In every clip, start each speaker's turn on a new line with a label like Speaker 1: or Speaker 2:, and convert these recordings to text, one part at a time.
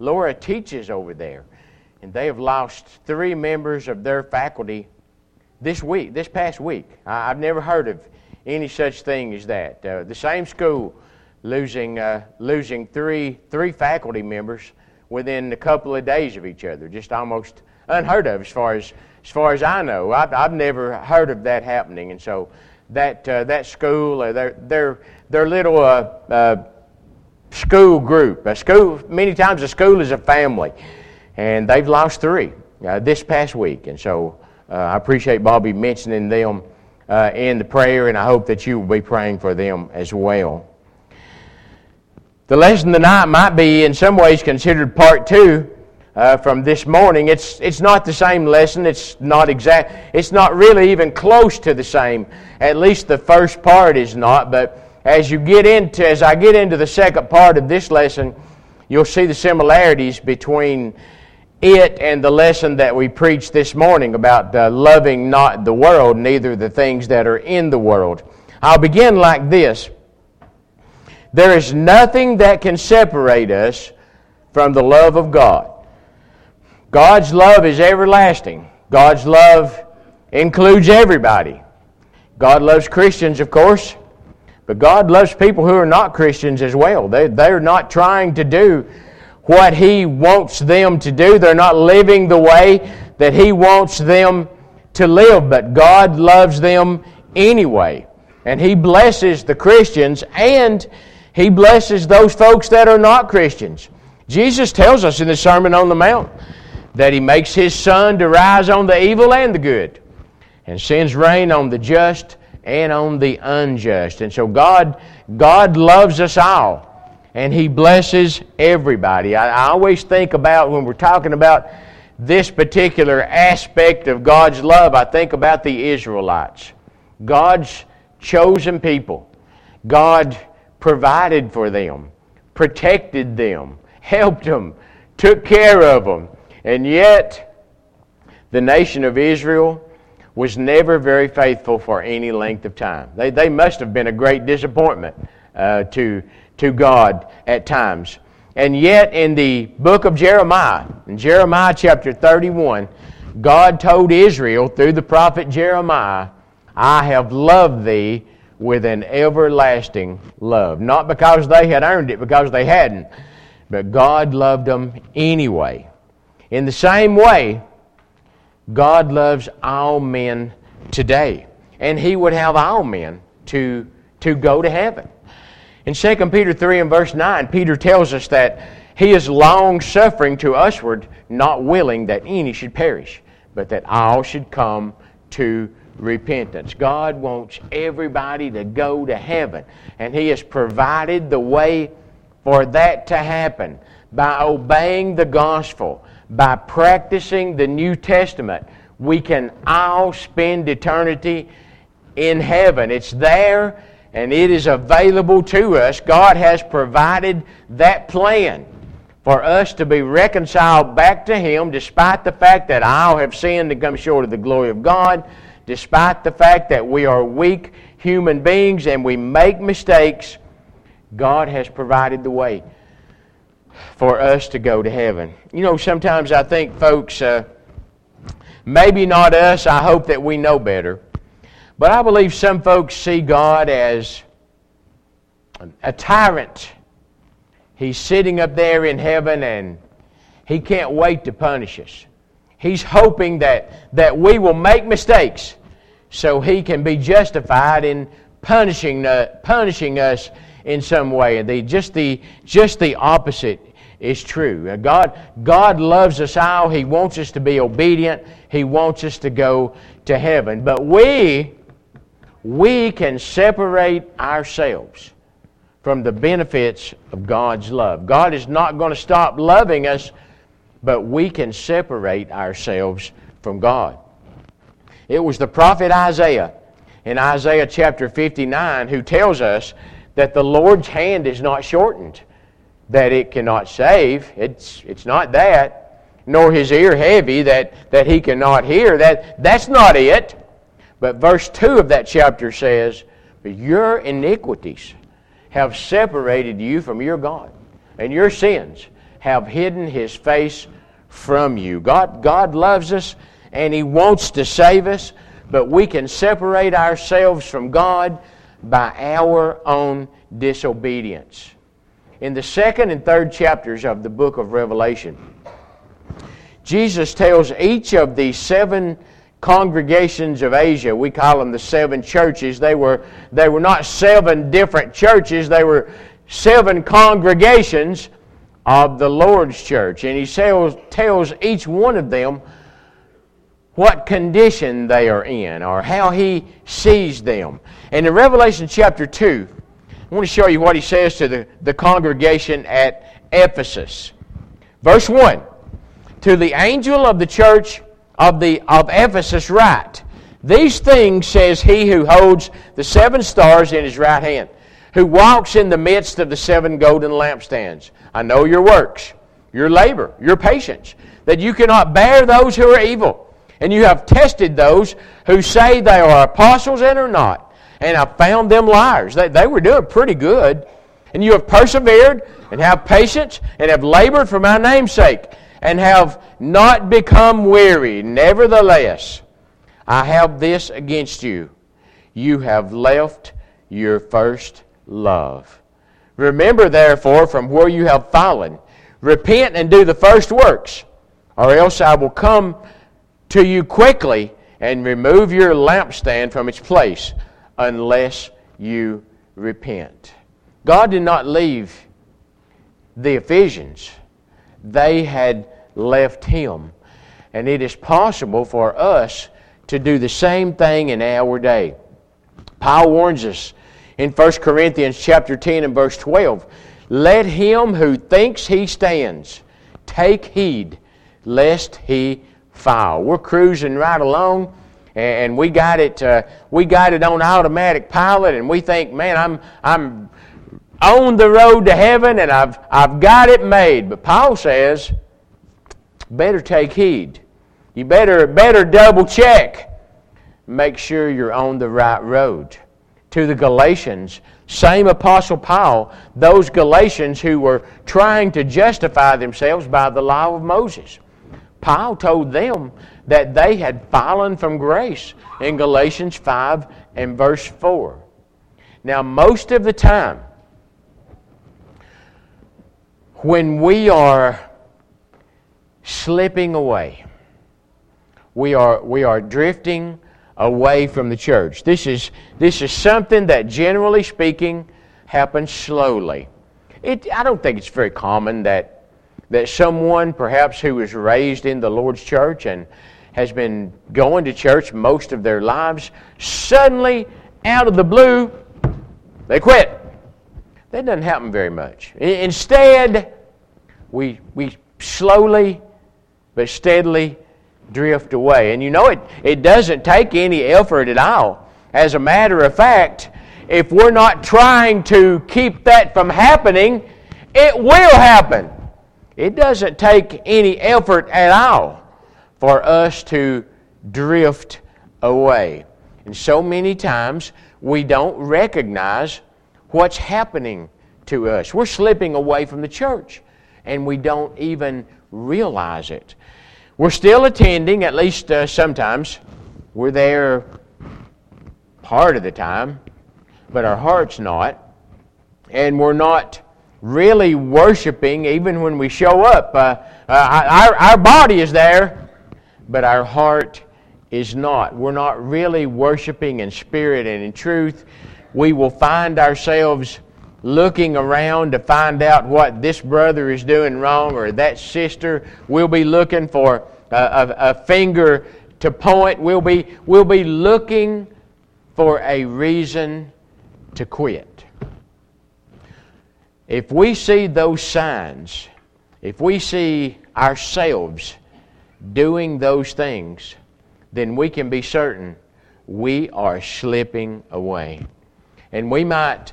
Speaker 1: Laura teaches over there, and they have lost three members of their faculty this week, this past week. I, have never heard of any such thing as that. Uh, the same school losing uh, losing three three faculty members within a couple of days of each other, just almost unheard of as far as as far as I know. I've, I've never heard of that happening, and so that uh, that school, uh, their their their little uh, uh, school group, a school. Many times a school is a family, and they've lost three uh, this past week, and so uh, I appreciate Bobby mentioning them in the prayer, and I hope that you will be praying for them as well. The lesson tonight might be, in some ways, considered part two uh, from this morning. It's, it's not the same lesson. It's not exact. It's not really even close to the same. At least the first part is not. But as you get into, as I get into the second part of this lesson, you'll see the similarities between it and the lesson that we preached this morning about uh, loving not the world, neither the things that are in the world. I'll begin like this. There is nothing that can separate us from the love of God. God's love is everlasting. God's love includes everybody. God loves Christians, of course, but God loves people who are not Christians as well. They, they're not trying to do what He wants them to do, they're not living the way that He wants them to live, but God loves them anyway. And He blesses the Christians and He blesses those folks that are not Christians. Jesus tells us in the Sermon on the Mount that He makes His sun to rise on the evil and the good, and sends rain on the just and on the unjust. And so God, God loves us all, and He blesses everybody. I, I always think about when we're talking about this particular aspect of God's love, I think about the Israelites. God's chosen people. God provided for them, protected them, helped them, took care of them. And yet, the nation of Israel was never very faithful for any length of time. They, they must have been a great disappointment uh, to, to God at times. And yet, in the book of Jeremiah, in Jeremiah chapter 31, God told Israel through the prophet Jeremiah, I have loved thee with an everlasting love. Not because they had earned it, because they hadn't, but God loved them anyway. In the same way, God loves all men today, and He would have all men to, to go to heaven. In 2 Peter 3 and verse 9, Peter tells us that He is long suffering to usward, not willing that any should perish, but that all should come to repentance. God wants everybody to go to heaven, and He has provided the way for that to happen by obeying the gospel, by practicing the New Testament. We can all spend eternity in heaven. It's there and it is available to us. God has provided that plan for us to be reconciled back to Him despite the fact that all have sinned and come short of the glory of God despite the fact that we are weak human beings and we make mistakes, God has provided the way for us to go to heaven. You know, sometimes I think, folks, uh, maybe not us, I hope that we know better, but I believe some folks see God as a tyrant. He's sitting up there in heaven and he can't wait to punish us. He's hoping that, that we will make mistakes so he can be justified in punishing, uh, punishing us in some way. The, just, the, just the opposite is true. Uh, God, God loves us all. He wants us to be obedient. He wants us to go to heaven. But we, we can separate ourselves from the benefits of God's love. God is not going to stop loving us but we can separate ourselves from God. It was the prophet Isaiah in Isaiah chapter 59 who tells us that the Lord's hand is not shortened, that it cannot save. It's, it's not that. Nor his ear heavy that, that he cannot hear. That, that's not it. But verse 2 of that chapter says, But your iniquities have separated you from your God, and your sins have hidden his face from you. God, God loves us and he wants to save us, but we can separate ourselves from God by our own disobedience. In the second and third chapters of the book of Revelation, Jesus tells each of the seven congregations of Asia, we call them the seven churches. They were, they were not seven different churches, they were seven congregations of the Lord's church. And he tells, tells each one of them what condition they are in or how he sees them. And in Revelation chapter 2, I want to show you what he says to the, the congregation at Ephesus. Verse 1 To the angel of the church of, the, of Ephesus, write, These things says he who holds the seven stars in his right hand, who walks in the midst of the seven golden lampstands. I know your works, your labor, your patience, that you cannot bear those who are evil and you have tested those who say they are apostles and are not. And have found them liars. They, they were doing pretty good. And you have persevered and have patience and have labored for my name's sake and have not become weary. Nevertheless, I have this against you. You have left your first love. Remember, therefore, from where you have fallen, repent and do the first works, or else I will come to you quickly and remove your lampstand from its place unless you repent. God did not leave the Ephesians, they had left Him. And it is possible for us to do the same thing in our day. Paul warns us in 1 Corinthians chapter 10 and verse 12 let him who thinks he stands take heed lest he file. We're cruising right along, and we got it. Uh, we got it on automatic pilot, and we think, man, I'm I'm on the road to heaven, and I've I've got it made. But Paul says, better take heed. You better better double check. Make sure you're on the right road. To the Galatians, same Apostle Paul, those Galatians who were trying to justify themselves by the law of Moses. Paul told them that they had fallen from grace in Galatians 5 and verse 4. Now, most of the time, when we are slipping away, we are, we are drifting away from the church. This is, this is something that, generally speaking, happens slowly. It, I don't think it's very common that that someone, perhaps who was raised in the Lord's church and has been going to church most of their lives, suddenly, out of the blue, they quit. That doesn't happen very much. Instead, we, we slowly but steadily drift away. And you know, it, it doesn't take any effort at all. As a matter of fact, if we're not trying to keep that from happening, it will happen. It doesn't take any effort at all for us to drift away. And so many times we don't recognize what's happening to us. We're slipping away from the church and we don't even realize it. We're still attending, at least uh, sometimes. We're there part of the time, but our heart's not. And we're not really worshiping even when we show up. Uh, uh, our, our body is there, but our heart is not. We're not really worshiping in spirit and in truth. We will find ourselves looking around to find out what this brother is doing wrong or that sister. We'll be looking for a, a, a finger to point. We'll be, we'll be looking for a reason to quit. If we see those signs, if we see ourselves doing those things, then we can be certain we are slipping away. And we might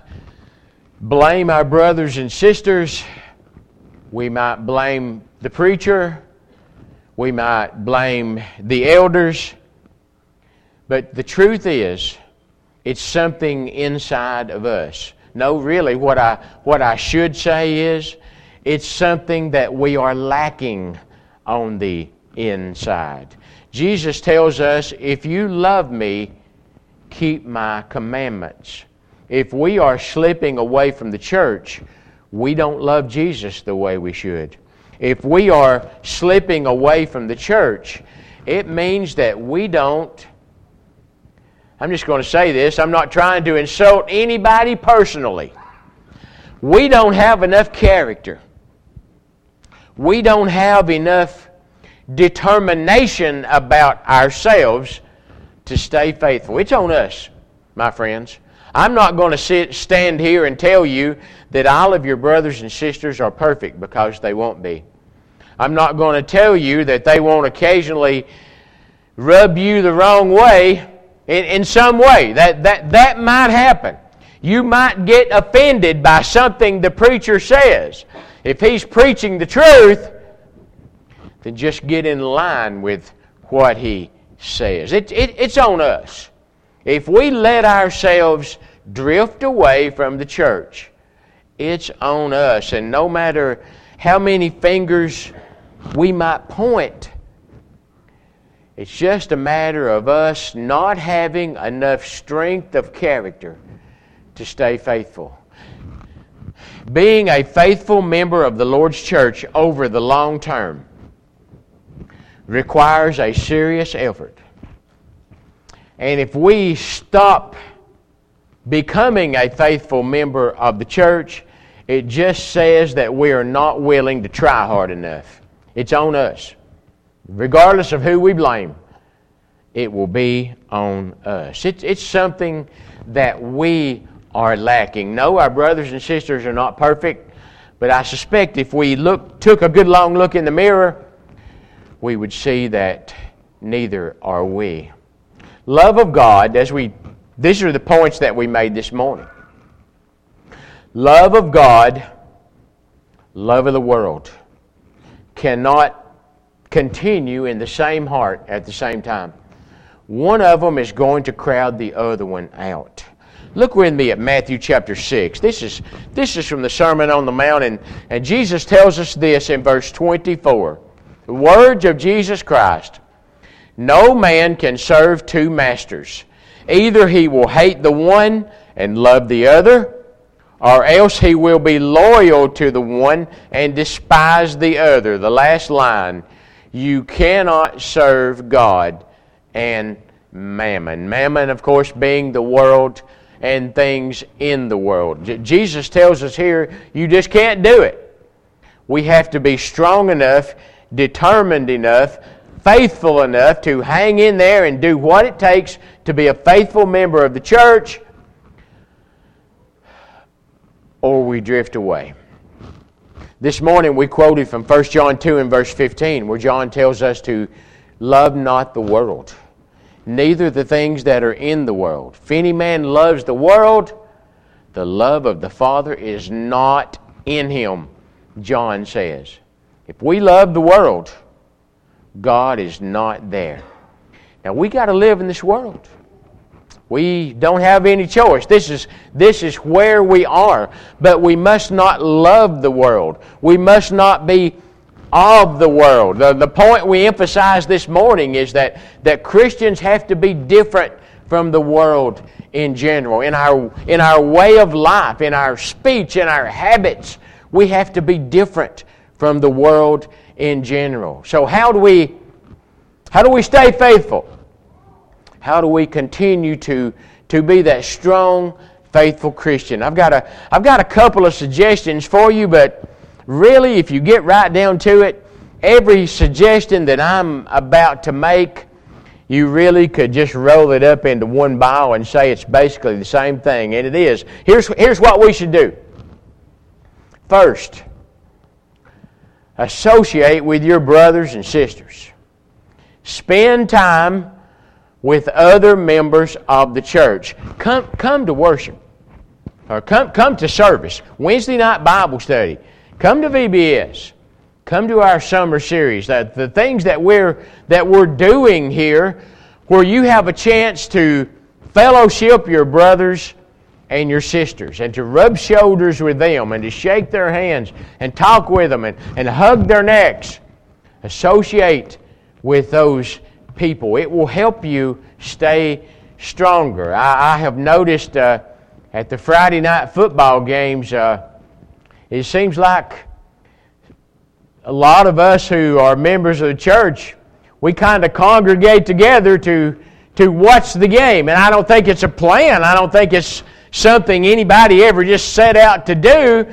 Speaker 1: blame our brothers and sisters, we might blame the preacher, we might blame the elders, but the truth is, it's something inside of us. No, really, what I, what I should say is, It's something that we are lacking on the inside. Jesus tells us, If you love me, keep my commandments. If we are slipping away from the church, we don't love Jesus the way we should. If we are slipping away from the church, it means that we don't. I'm just going to say this. I'm not trying to insult anybody personally. We don't have enough character. We don't have enough determination about ourselves to stay faithful. It's on us, my friends. I'm not going to sit, stand here and tell you that all of your brothers and sisters are perfect because they won't be. I'm not going to tell you that they won't occasionally rub you the wrong way in, in some way. That, that, that might happen. You might get offended by something the preacher says. If he's preaching the truth, then just get in line with what he says. It, it, it's on us. If we let ourselves drift away from the church, it's on us. And no matter how many fingers we might point, it's just a matter of us not having enough strength of character to stay faithful. Being a faithful member of the Lord's church over the long term requires a serious effort. And if we stop becoming a faithful member of the church, it just says that we are not willing to try hard enough. It's on us. Regardless of who we blame, it will be on us. It's, it's something that we are lacking. No, our brothers and sisters are not perfect, but I suspect if we look, took a good long look in the mirror, we would see that neither are we. Love of God, as we, these are the points that we made this morning. Love of God, love of the world cannot continue in the same heart at the same time. One of them is going to crowd the other one out. Look with me at Matthew chapter 6. This is, this is from the Sermon on the Mount, and, and Jesus tells us this in verse 24. The words of Jesus Christ. No man can serve two masters. Either he will hate the one and love the other, or else he will be loyal to the one and despise the other. The last line you cannot serve God and mammon. Mammon, of course, being the world and things in the world. J- Jesus tells us here you just can't do it. We have to be strong enough, determined enough, faithful enough to hang in there and do what it takes to be a faithful member of the church, or we drift away. This morning we quoted from 1 John 2 and verse 15, where John tells us to love not the world, neither the things that are in the world. If any man loves the world, the love of the Father is not in him, John says. If we love the world, God is not there. Now we got to live in this world. We don't have any choice. This is, this is where we are. But we must not love the world. We must not be of the world. The, the point we emphasize this morning is that, that Christians have to be different from the world in general. In our, in our way of life, in our speech, in our habits, we have to be different from the world in general. So how do we how do we stay faithful? How do we continue to, to be that strong, faithful Christian? I've got, a, I've got a couple of suggestions for you, but really, if you get right down to it, every suggestion that I'm about to make, you really could just roll it up into one ball and say it's basically the same thing, and it is. Here's, here's what we should do. First, associate with your brothers and sisters. Spend time with other members of the church. Come, come to worship. Or come, come to service. Wednesday night Bible study. Come to VBS. Come to our summer series. The things that we're that we're doing here, where you have a chance to fellowship your brothers and your sisters and to rub shoulders with them and to shake their hands and talk with them and, and hug their necks. Associate with those people. It will help you stay stronger. I, I have noticed uh, at the Friday night football games, uh, it seems like a lot of us who are members of the church, we kind of congregate together to, to watch the game. And I don't think it's a plan. I don't think it's something anybody ever just set out to do.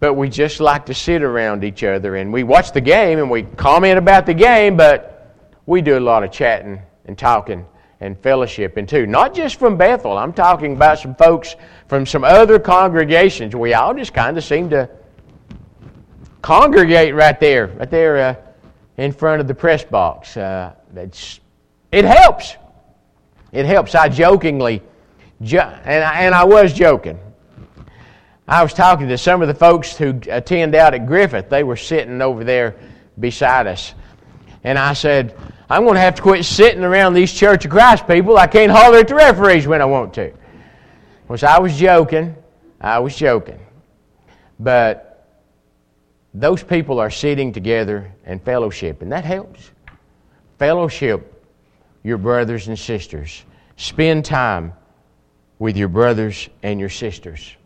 Speaker 1: But we just like to sit around each other and we watch the game and we comment about the game, but we do a lot of chatting and talking and fellowshipping too. Not just from Bethel. I'm talking about some folks from some other congregations. We all just kind of seem to congregate right there, right there uh, in front of the press box. Uh, it helps. It helps. I jokingly, and I, and I was joking. I was talking to some of the folks who attend out at Griffith. They were sitting over there beside us. And I said, I'm going to have to quit sitting around these Church of Christ people. I can't holler at the referees when I want to. Which I was joking. I was joking. But those people are sitting together and fellowship, and that helps. Fellowship your brothers and sisters. Spend time with your brothers and your sisters.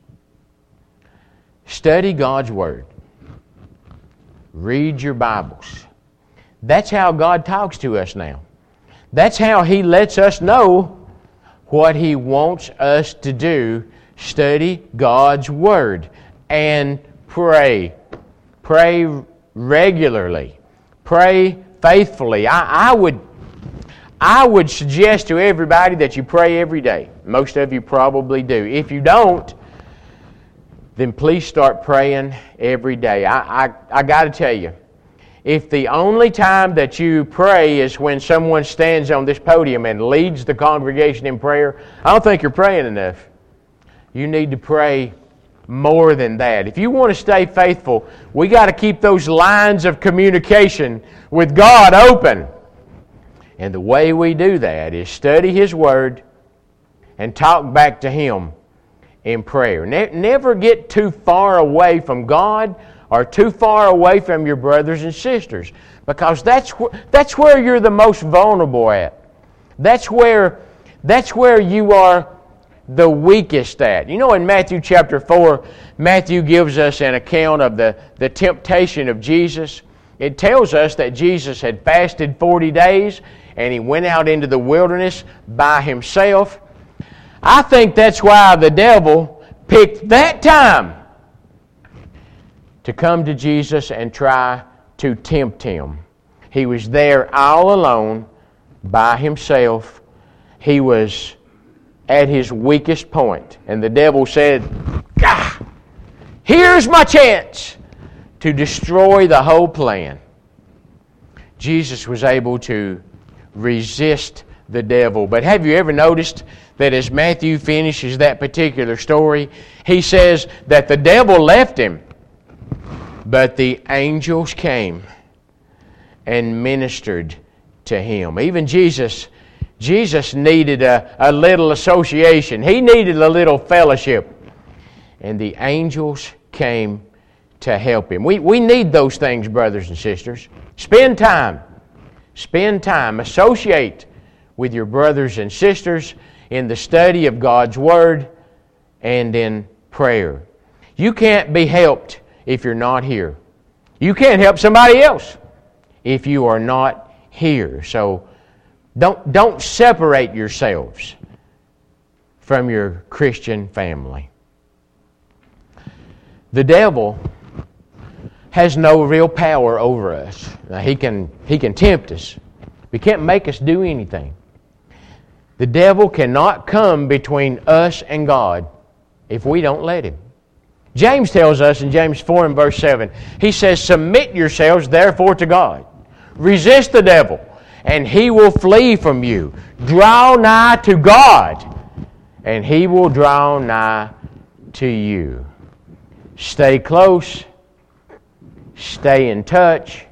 Speaker 1: Study God's Word. Read your Bibles. That's how God talks to us now. That's how He lets us know what He wants us to do. Study God's Word and pray Pray regularly. Pray faithfully. I, I, would, I would suggest to everybody that you pray every day. Most of you probably do. If you don't, then please start praying every day. I, I, I got to tell you, if the only time that you pray is when someone stands on this podium and leads the congregation in prayer, I don't think you're praying enough. You need to pray more than that. If you want to stay faithful, we got to keep those lines of communication with God open. And the way we do that is study His Word and talk back to Him in prayer. Ne- never get too far away from God or too far away from your brothers and sisters because that's, wh- that's where you're the most vulnerable at. That's where, that's where you are the weakest at. You know, in Matthew chapter 4, Matthew gives us an account of the, the temptation of Jesus. It tells us that Jesus had fasted 40 days and he went out into the wilderness by himself. I think that's why the devil picked that time to come to Jesus and try to tempt him. He was there all alone by himself. He was at his weakest point. And the devil said, Gah, Here's my chance to destroy the whole plan. Jesus was able to resist the devil. But have you ever noticed that as Matthew finishes that particular story, he says that the devil left him, but the angels came and ministered to him. Even Jesus Jesus needed a, a little association, he needed a little fellowship. And the angels came to help him. We, we need those things, brothers and sisters. Spend time. Spend time. Associate with your brothers and sisters in the study of God's Word and in prayer. You can't be helped if you're not here. You can't help somebody else if you are not here. So don't, don't separate yourselves from your Christian family. The devil has no real power over us. Now, he, can, he can tempt us, he can't make us do anything. The devil cannot come between us and God if we don't let him. James tells us in James 4 and verse 7, he says, Submit yourselves therefore to God. Resist the devil and he will flee from you. Draw nigh to God, and he will draw nigh to you. Stay close, stay in touch,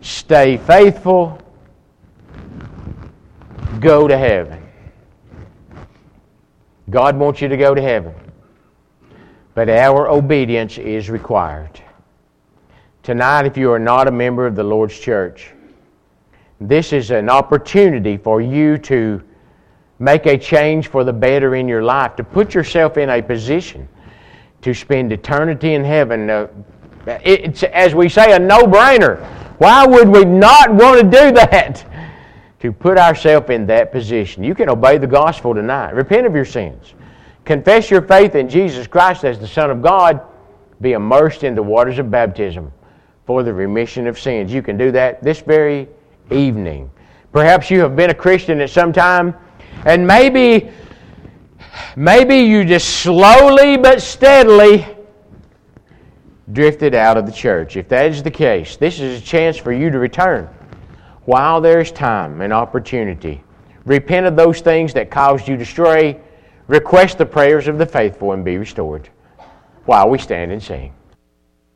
Speaker 1: stay faithful, go to heaven. God wants you to go to heaven. But our obedience is required. Tonight, if you are not a member of the Lord's church, this is an opportunity for you to make a change for the better in your life, to put yourself in a position to spend eternity in heaven. It's, as we say, a no brainer. Why would we not want to do that? To put ourselves in that position. You can obey the gospel tonight. Repent of your sins. Confess your faith in Jesus Christ as the Son of God. Be immersed in the waters of baptism for the remission of sins. You can do that this very evening. Perhaps you have been a Christian at some time, and maybe, maybe you just slowly but steadily drifted out of the church. If that is the case, this is a chance for you to return while there is time and opportunity. Repent of those things that caused you to stray. Request the prayers of the faithful and be restored while we stand and sing.